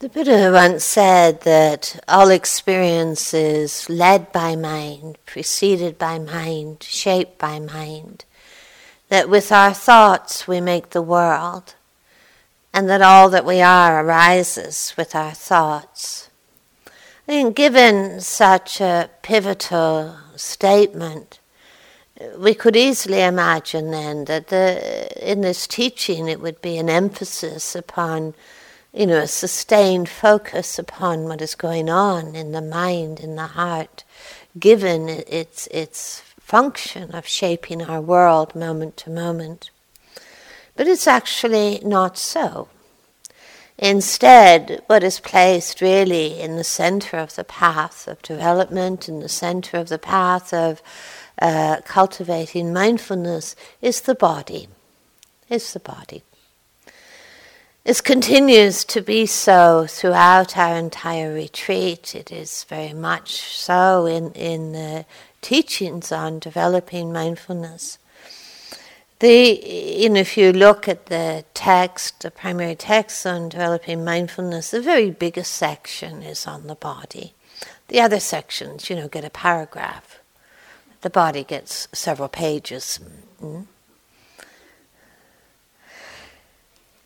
The Buddha once said that all experience is led by mind, preceded by mind, shaped by mind. That with our thoughts we make the world, and that all that we are arises with our thoughts. I think, given such a pivotal statement, we could easily imagine then that the, in this teaching it would be an emphasis upon you know, a sustained focus upon what is going on in the mind, in the heart, given its, its function of shaping our world moment to moment. But it's actually not so. Instead, what is placed really in the center of the path of development, in the center of the path of uh, cultivating mindfulness, is the body. Is the body. This continues to be so throughout our entire retreat. It is very much so in, in the teachings on developing mindfulness. The, you know, if you look at the text, the primary text on developing mindfulness, the very biggest section is on the body. The other sections, you know, get a paragraph. The body gets several pages. Mm-hmm.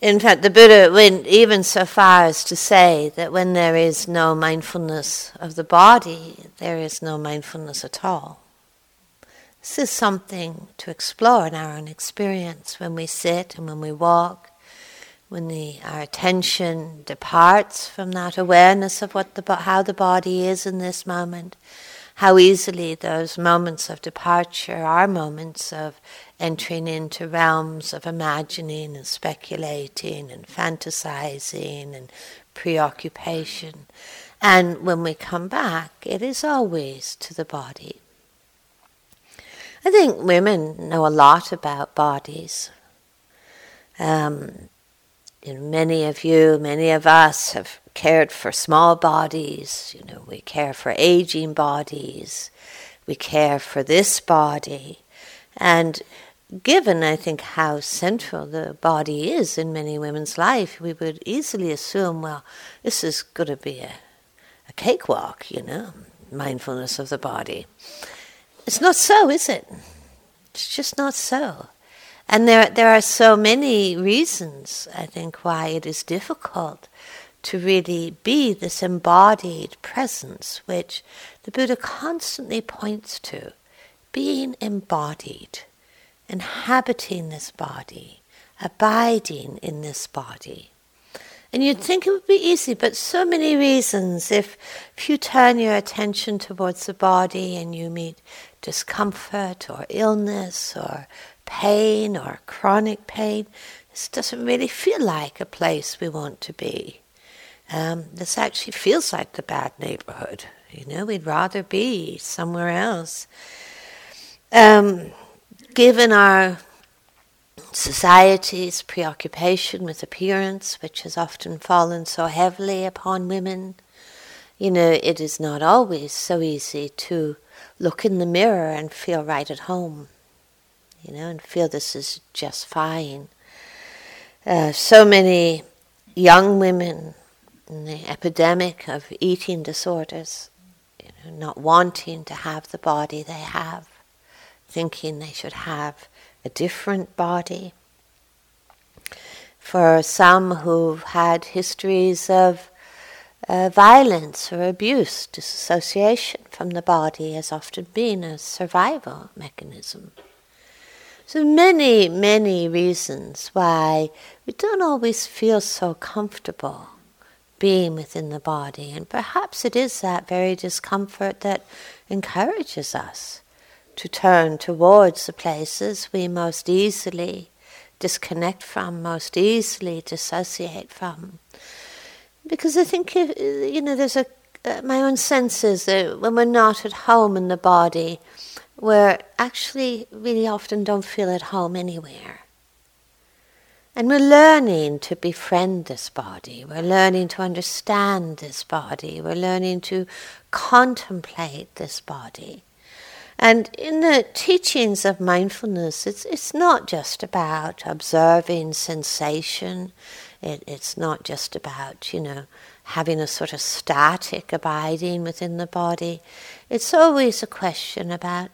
In fact, the Buddha went even so far as to say that when there is no mindfulness of the body, there is no mindfulness at all. This is something to explore in our own experience when we sit and when we walk, when the, our attention departs from that awareness of what the, how the body is in this moment, how easily those moments of departure are moments of entering into realms of imagining and speculating and fantasizing and preoccupation. And when we come back, it is always to the body. I think women know a lot about bodies. Um, you know, many of you, many of us have cared for small bodies. You know, we care for aging bodies. We care for this body. And given, I think, how central the body is in many women's life, we would easily assume, well, this is going to be a, a cakewalk, you know, mindfulness of the body. It's not so, is it? It's just not so. And there, there are so many reasons, I think, why it is difficult to really be this embodied presence, which the Buddha constantly points to, being embodied inhabiting this body, abiding in this body. And you'd think it would be easy, but so many reasons. If, if you turn your attention towards the body and you meet discomfort or illness or pain or chronic pain, this doesn't really feel like a place we want to be. Um, this actually feels like the bad neighborhood. You know, we'd rather be somewhere else. Um, given our society's preoccupation with appearance, which has often fallen so heavily upon women, you know, it is not always so easy to look in the mirror and feel right at home, you know, and feel this is just fine. Uh, so many young women in the epidemic of eating disorders, you know, not wanting to have the body they have thinking they should have a different body. For some who've had histories of uh, violence or abuse, disassociation from the body has often been a survival mechanism. So many, many reasons why we don't always feel so comfortable being within the body, and perhaps it is that very discomfort that encourages us to turn towards the places we most easily disconnect from, most easily dissociate from. Because I think, you know, there's a, uh, my own sense is that when we're not at home in the body, we're actually really often don't feel at home anywhere. And we're learning to befriend this body. We're learning to understand this body. We're learning to contemplate this body. And in the teachings of mindfulness, it's, it's not just about observing sensation. It, it's not just about, you know, having a sort of static abiding within the body. It's always a question about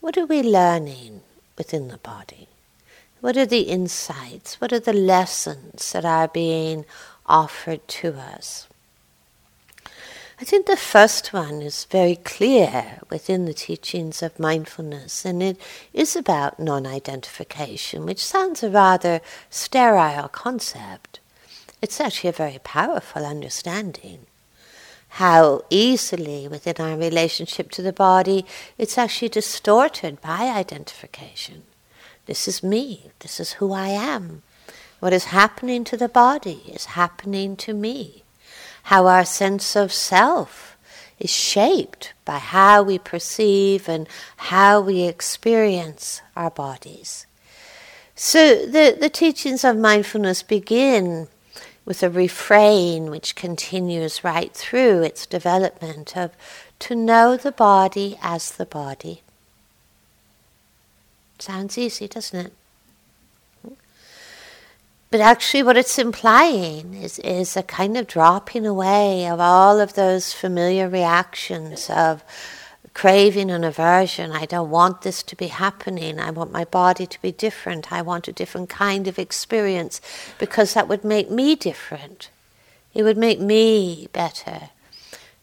what are we learning within the body? What are the insights? What are the lessons that are being offered to us? I think the first one is very clear within the teachings of mindfulness, and it is about non identification, which sounds a rather sterile concept. It's actually a very powerful understanding. How easily, within our relationship to the body, it's actually distorted by identification. This is me, this is who I am. What is happening to the body is happening to me how our sense of self is shaped by how we perceive and how we experience our bodies. So the, the teachings of mindfulness begin with a refrain which continues right through its development of to know the body as the body. Sounds easy, doesn't it? But actually, what it's implying is, is a kind of dropping away of all of those familiar reactions of craving and aversion. I don't want this to be happening. I want my body to be different. I want a different kind of experience because that would make me different. It would make me better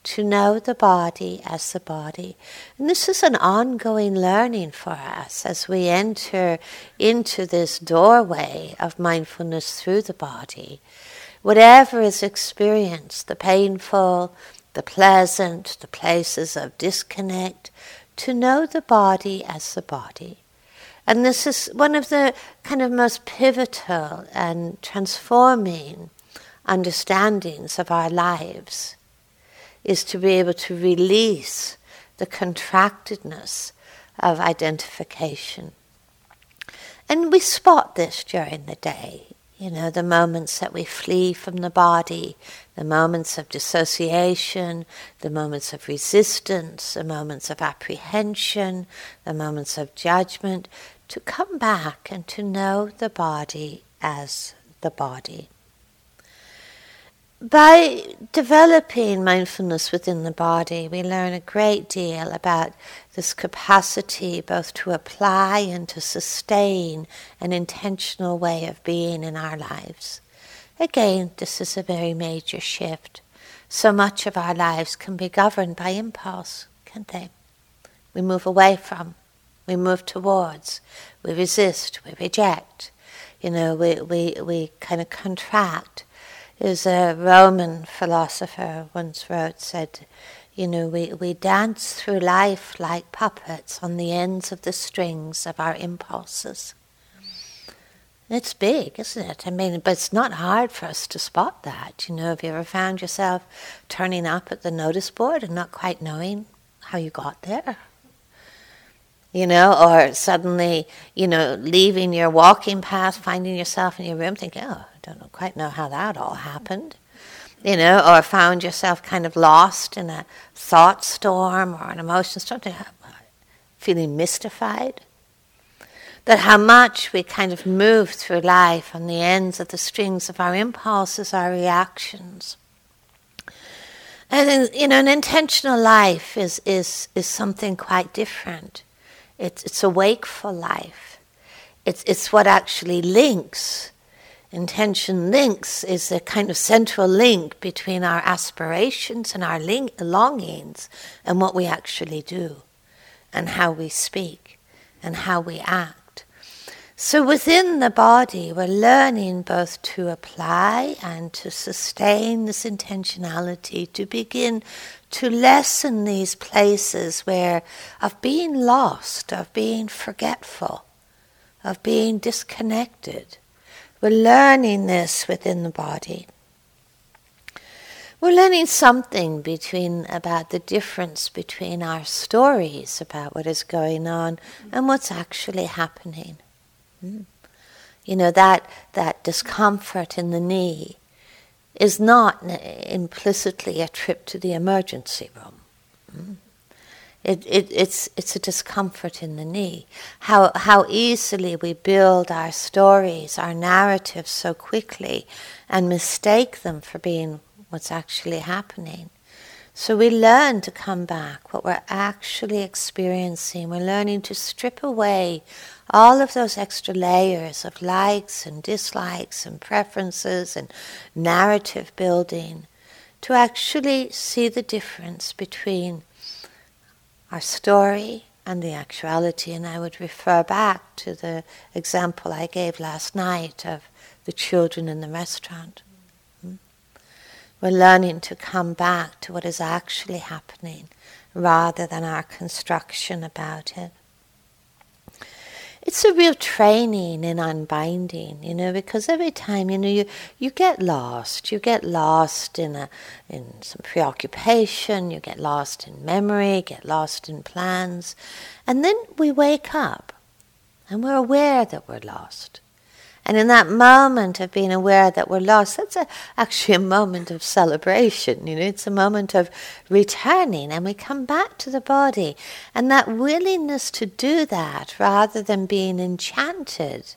to know the body as the body. And this is an ongoing learning for us as we enter into this doorway of mindfulness through the body. Whatever is experienced, the painful, the pleasant, the places of disconnect, to know the body as the body. And this is one of the kind of most pivotal and transforming understandings of our lives is to be able to release the contractedness of identification. And we spot this during the day. You know, the moments that we flee from the body, the moments of dissociation, the moments of resistance, the moments of apprehension, the moments of judgment, to come back and to know the body as the body by developing mindfulness within the body, we learn a great deal about this capacity both to apply and to sustain an intentional way of being in our lives. Again, this is a very major shift. So much of our lives can be governed by impulse, can't they? We move away from, we move towards, we resist, we reject. You know, we, we, we kind of contract is a Roman philosopher once wrote, said, you know, we, we dance through life like puppets on the ends of the strings of our impulses. It's big, isn't it? I mean, but it's not hard for us to spot that. You know, have you ever found yourself turning up at the notice board and not quite knowing how you got there? You know, or suddenly, you know, leaving your walking path, finding yourself in your room thinking, oh, don't quite know how that all happened. You know, or found yourself kind of lost in a thought storm or an emotion storm, feeling mystified. That how much we kind of move through life on the ends of the strings of our impulses, our reactions. And you know, an intentional life is, is, is something quite different. It's, it's a wakeful life. It's, it's what actually links intention links is a kind of central link between our aspirations and our link, longings and what we actually do and how we speak and how we act. So within the body, we're learning both to apply and to sustain this intentionality, to begin to lessen these places where of being lost, of being forgetful, of being disconnected we're learning this within the body. We're learning something between about the difference between our stories about what is going on and what's actually happening. Mm. You know that that discomfort in the knee is not implicitly a trip to the emergency room. Mm. It, it, it's, it's a discomfort in the knee. How, how easily we build our stories, our narratives so quickly and mistake them for being what's actually happening. So we learn to come back, what we're actually experiencing. We're learning to strip away all of those extra layers of likes and dislikes and preferences and narrative building to actually see the difference between our story and the actuality. And I would refer back to the example I gave last night of the children in the restaurant. Hmm? We're learning to come back to what is actually happening rather than our construction about it. It's a real training in unbinding, you know, because every time, you know, you, you get lost. You get lost in a in some preoccupation, you get lost in memory, get lost in plans, and then we wake up and we're aware that we're lost. And in that moment of being aware that we're lost, that's a, actually a moment of celebration. You know, it's a moment of returning, and we come back to the body. And that willingness to do that, rather than being enchanted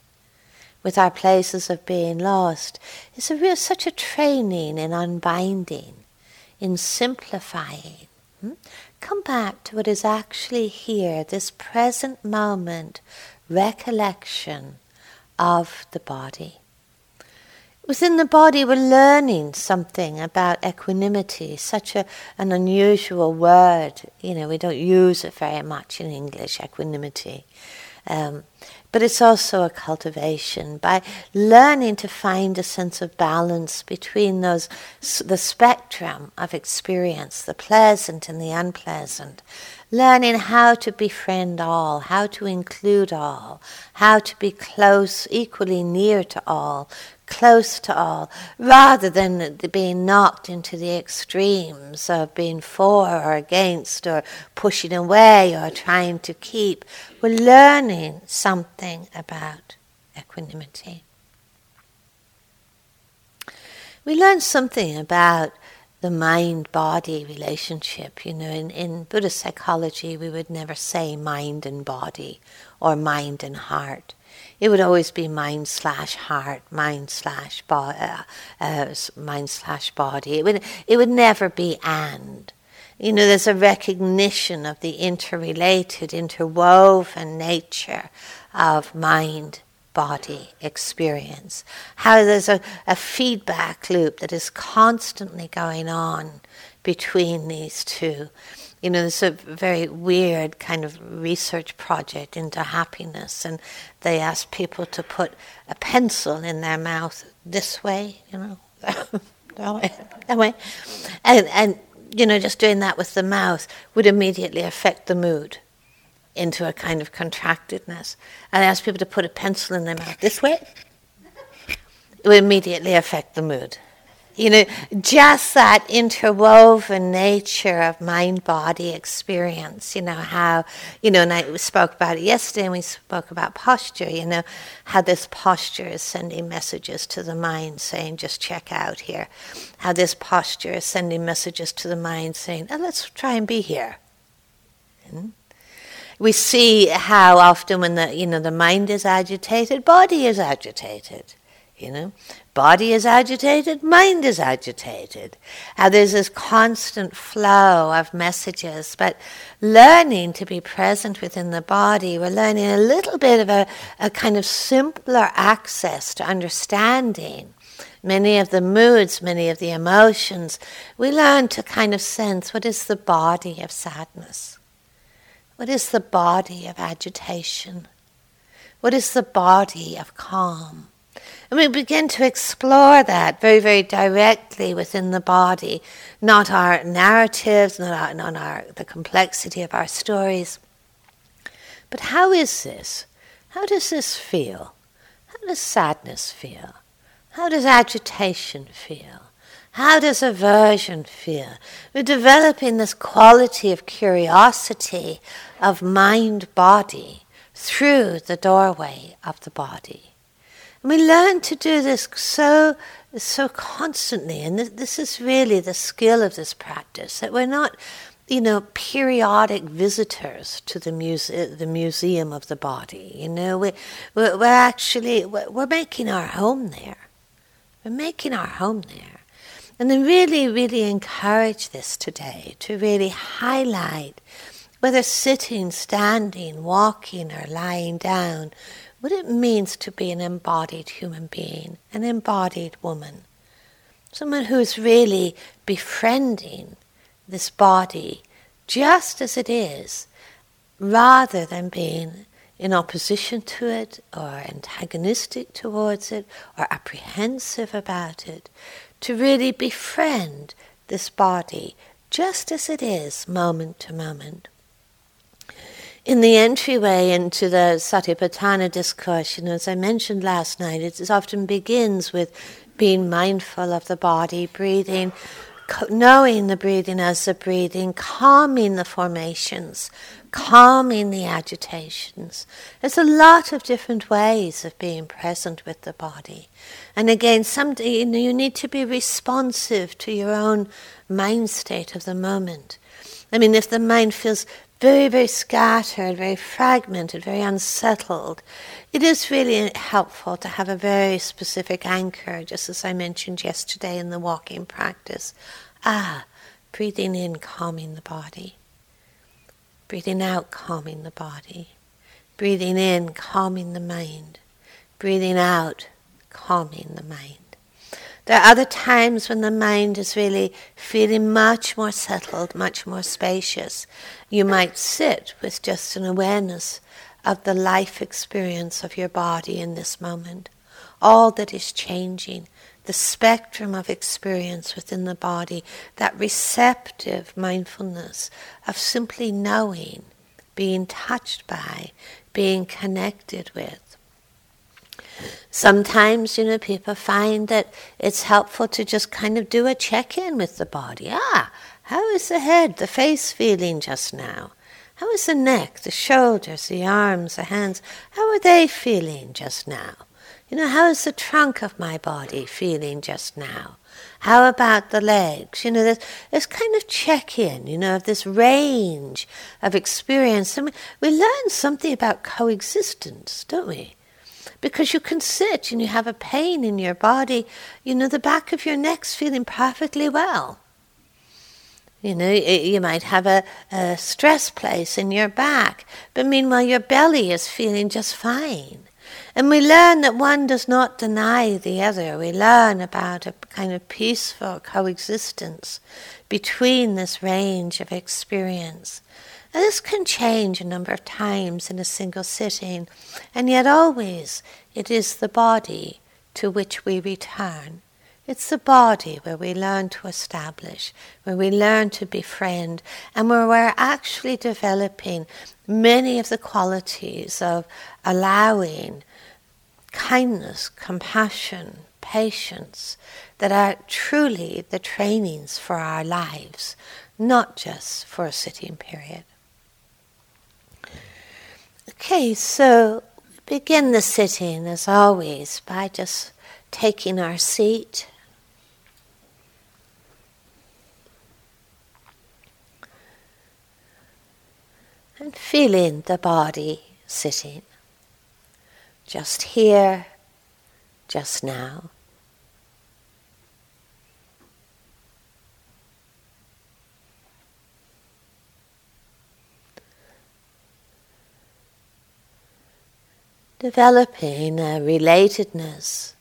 with our places of being lost, is a real such a training in unbinding, in simplifying. Hmm? Come back to what is actually here, this present moment, recollection of the body. Within the body, we're learning something about equanimity, such a, an unusual word. You know, we don't use it very much in English, equanimity. Um, but it's also a cultivation by learning to find a sense of balance between those the spectrum of experience, the pleasant and the unpleasant, learning how to befriend all, how to include all, how to be close, equally near to all, close to all, rather than being knocked into the extremes of being for or against or pushing away or trying to keep. We're learning something about equanimity. We learn something about the mind body relationship. You know, in, in Buddhist psychology, we would never say mind and body or mind and heart. It would always be mind slash heart, mind slash bo- uh, uh, mind slash body. It would it would never be and. You know, there's a recognition of the interrelated, interwoven nature of mind body experience. How there's a, a feedback loop that is constantly going on between these two. You know, there's a very weird kind of research project into happiness, and they ask people to put a pencil in their mouth this way, you know, that way, that way, and and you know, just doing that with the mouth would immediately affect the mood into a kind of contractedness. I ask people to put a pencil in their mouth this way. It would immediately affect the mood. You know, just that interwoven nature of mind body experience, you know, how, you know, and I spoke about it yesterday and we spoke about posture, you know, how this posture is sending messages to the mind saying, just check out here. How this posture is sending messages to the mind saying, oh, let's try and be here. Hmm? We see how often when the you know the mind is agitated, body is agitated. You know, body is agitated, mind is agitated. How there's this constant flow of messages, but learning to be present within the body, we're learning a little bit of a, a kind of simpler access to understanding many of the moods, many of the emotions. We learn to kind of sense what is the body of sadness what is the body of agitation? What is the body of calm? And we begin to explore that very, very directly within the body, not our narratives, not, our, not our, the complexity of our stories. But how is this? How does this feel? How does sadness feel? How does agitation feel? How does aversion feel? We're developing this quality of curiosity, of mind body, through the doorway of the body. And we learn to do this so, so constantly, and this, this is really the skill of this practice, that we're not you know, periodic visitors to the muse- the museum of the body. You know, we, we're, we're actually we're making our home there. We're making our home there. And then really, really encourage this today to really highlight whether sitting, standing, walking, or lying down, what it means to be an embodied human being, an embodied woman. Someone who is really befriending this body just as it is, rather than being in opposition to it or antagonistic towards it or apprehensive about it, to really befriend this body just as it is, moment to moment. In the entryway into the Satipatthana discourse, you know, as I mentioned last night, it often begins with being mindful of the body, breathing, knowing the breathing as the breathing, calming the formations, calming the agitations. There's a lot of different ways of being present with the body. And again, some, you, you need to be responsive to your own mind state of the moment. I mean, if the mind feels very, very scattered, very fragmented, very unsettled, it is really helpful to have a very specific anchor, just as I mentioned yesterday in the walking practice. Ah, breathing in, calming the body. Breathing out, calming the body. Breathing in, calming the mind. Breathing out, calming the mind. There are other times when the mind is really feeling much more settled, much more spacious. You might sit with just an awareness of the life experience of your body in this moment, all that is changing, the spectrum of experience within the body, that receptive mindfulness of simply knowing, being touched by, being connected with. Sometimes, you know, people find that it's helpful to just kind of do a check in with the body. Ah, how is the head, the face feeling just now? How is the neck, the shoulders, the arms, the hands? How are they feeling just now? You know, how is the trunk of my body feeling just now? How about the legs? You know, there's, there's kind of check in, you know, of this range of experience. And we, we learn something about coexistence, don't we? because you can sit and you have a pain in your body, you know, the back of your neck's feeling perfectly well. You know, you might have a, a stress place in your back, but meanwhile your belly is feeling just fine. And we learn that one does not deny the other. We learn about a kind of peaceful coexistence between this range of experience. Now, this can change a number of times in a single sitting, and yet always it is the body to which we return. It's the body where we learn to establish, where we learn to befriend, and where we're actually developing many of the qualities of allowing kindness, compassion, patience that are truly the trainings for our lives, not just for a sitting period. Okay, so begin the sitting as always by just taking our seat. And feeling the body sitting just here, just now. developing a relatedness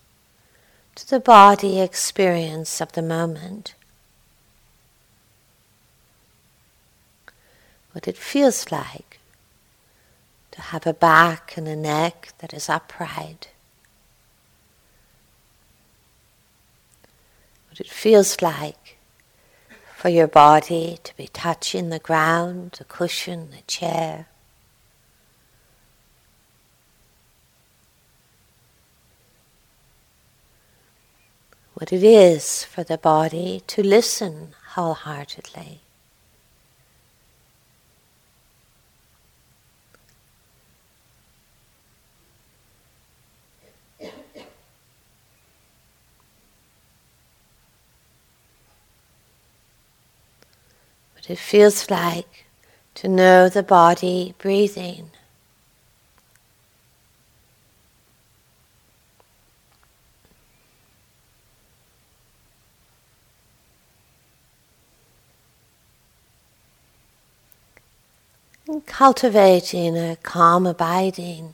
to the body experience of the moment. What it feels like to have a back and a neck that is upright. What it feels like for your body to be touching the ground, the cushion, the chair. what it is for the body to listen wholeheartedly. what it feels like to know the body breathing. And cultivating a calm abiding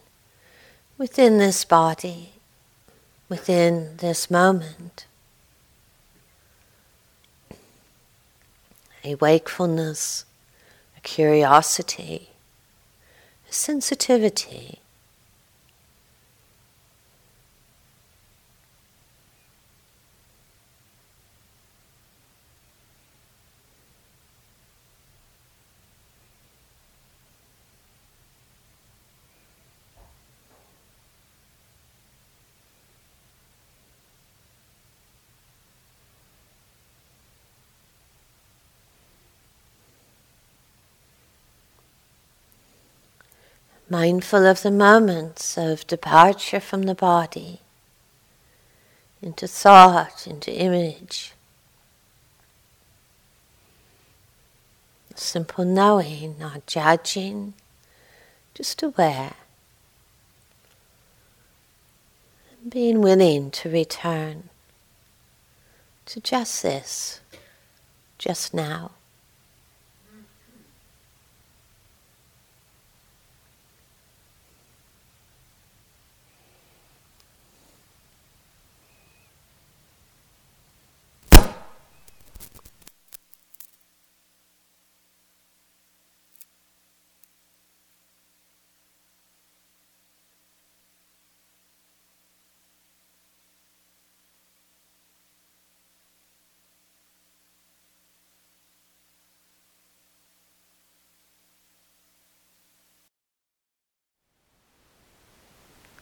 within this body, within this moment. A wakefulness, a curiosity, a sensitivity. Mindful of the moments of departure from the body into thought, into image. Simple knowing, not judging, just aware. And being willing to return to just this, just now.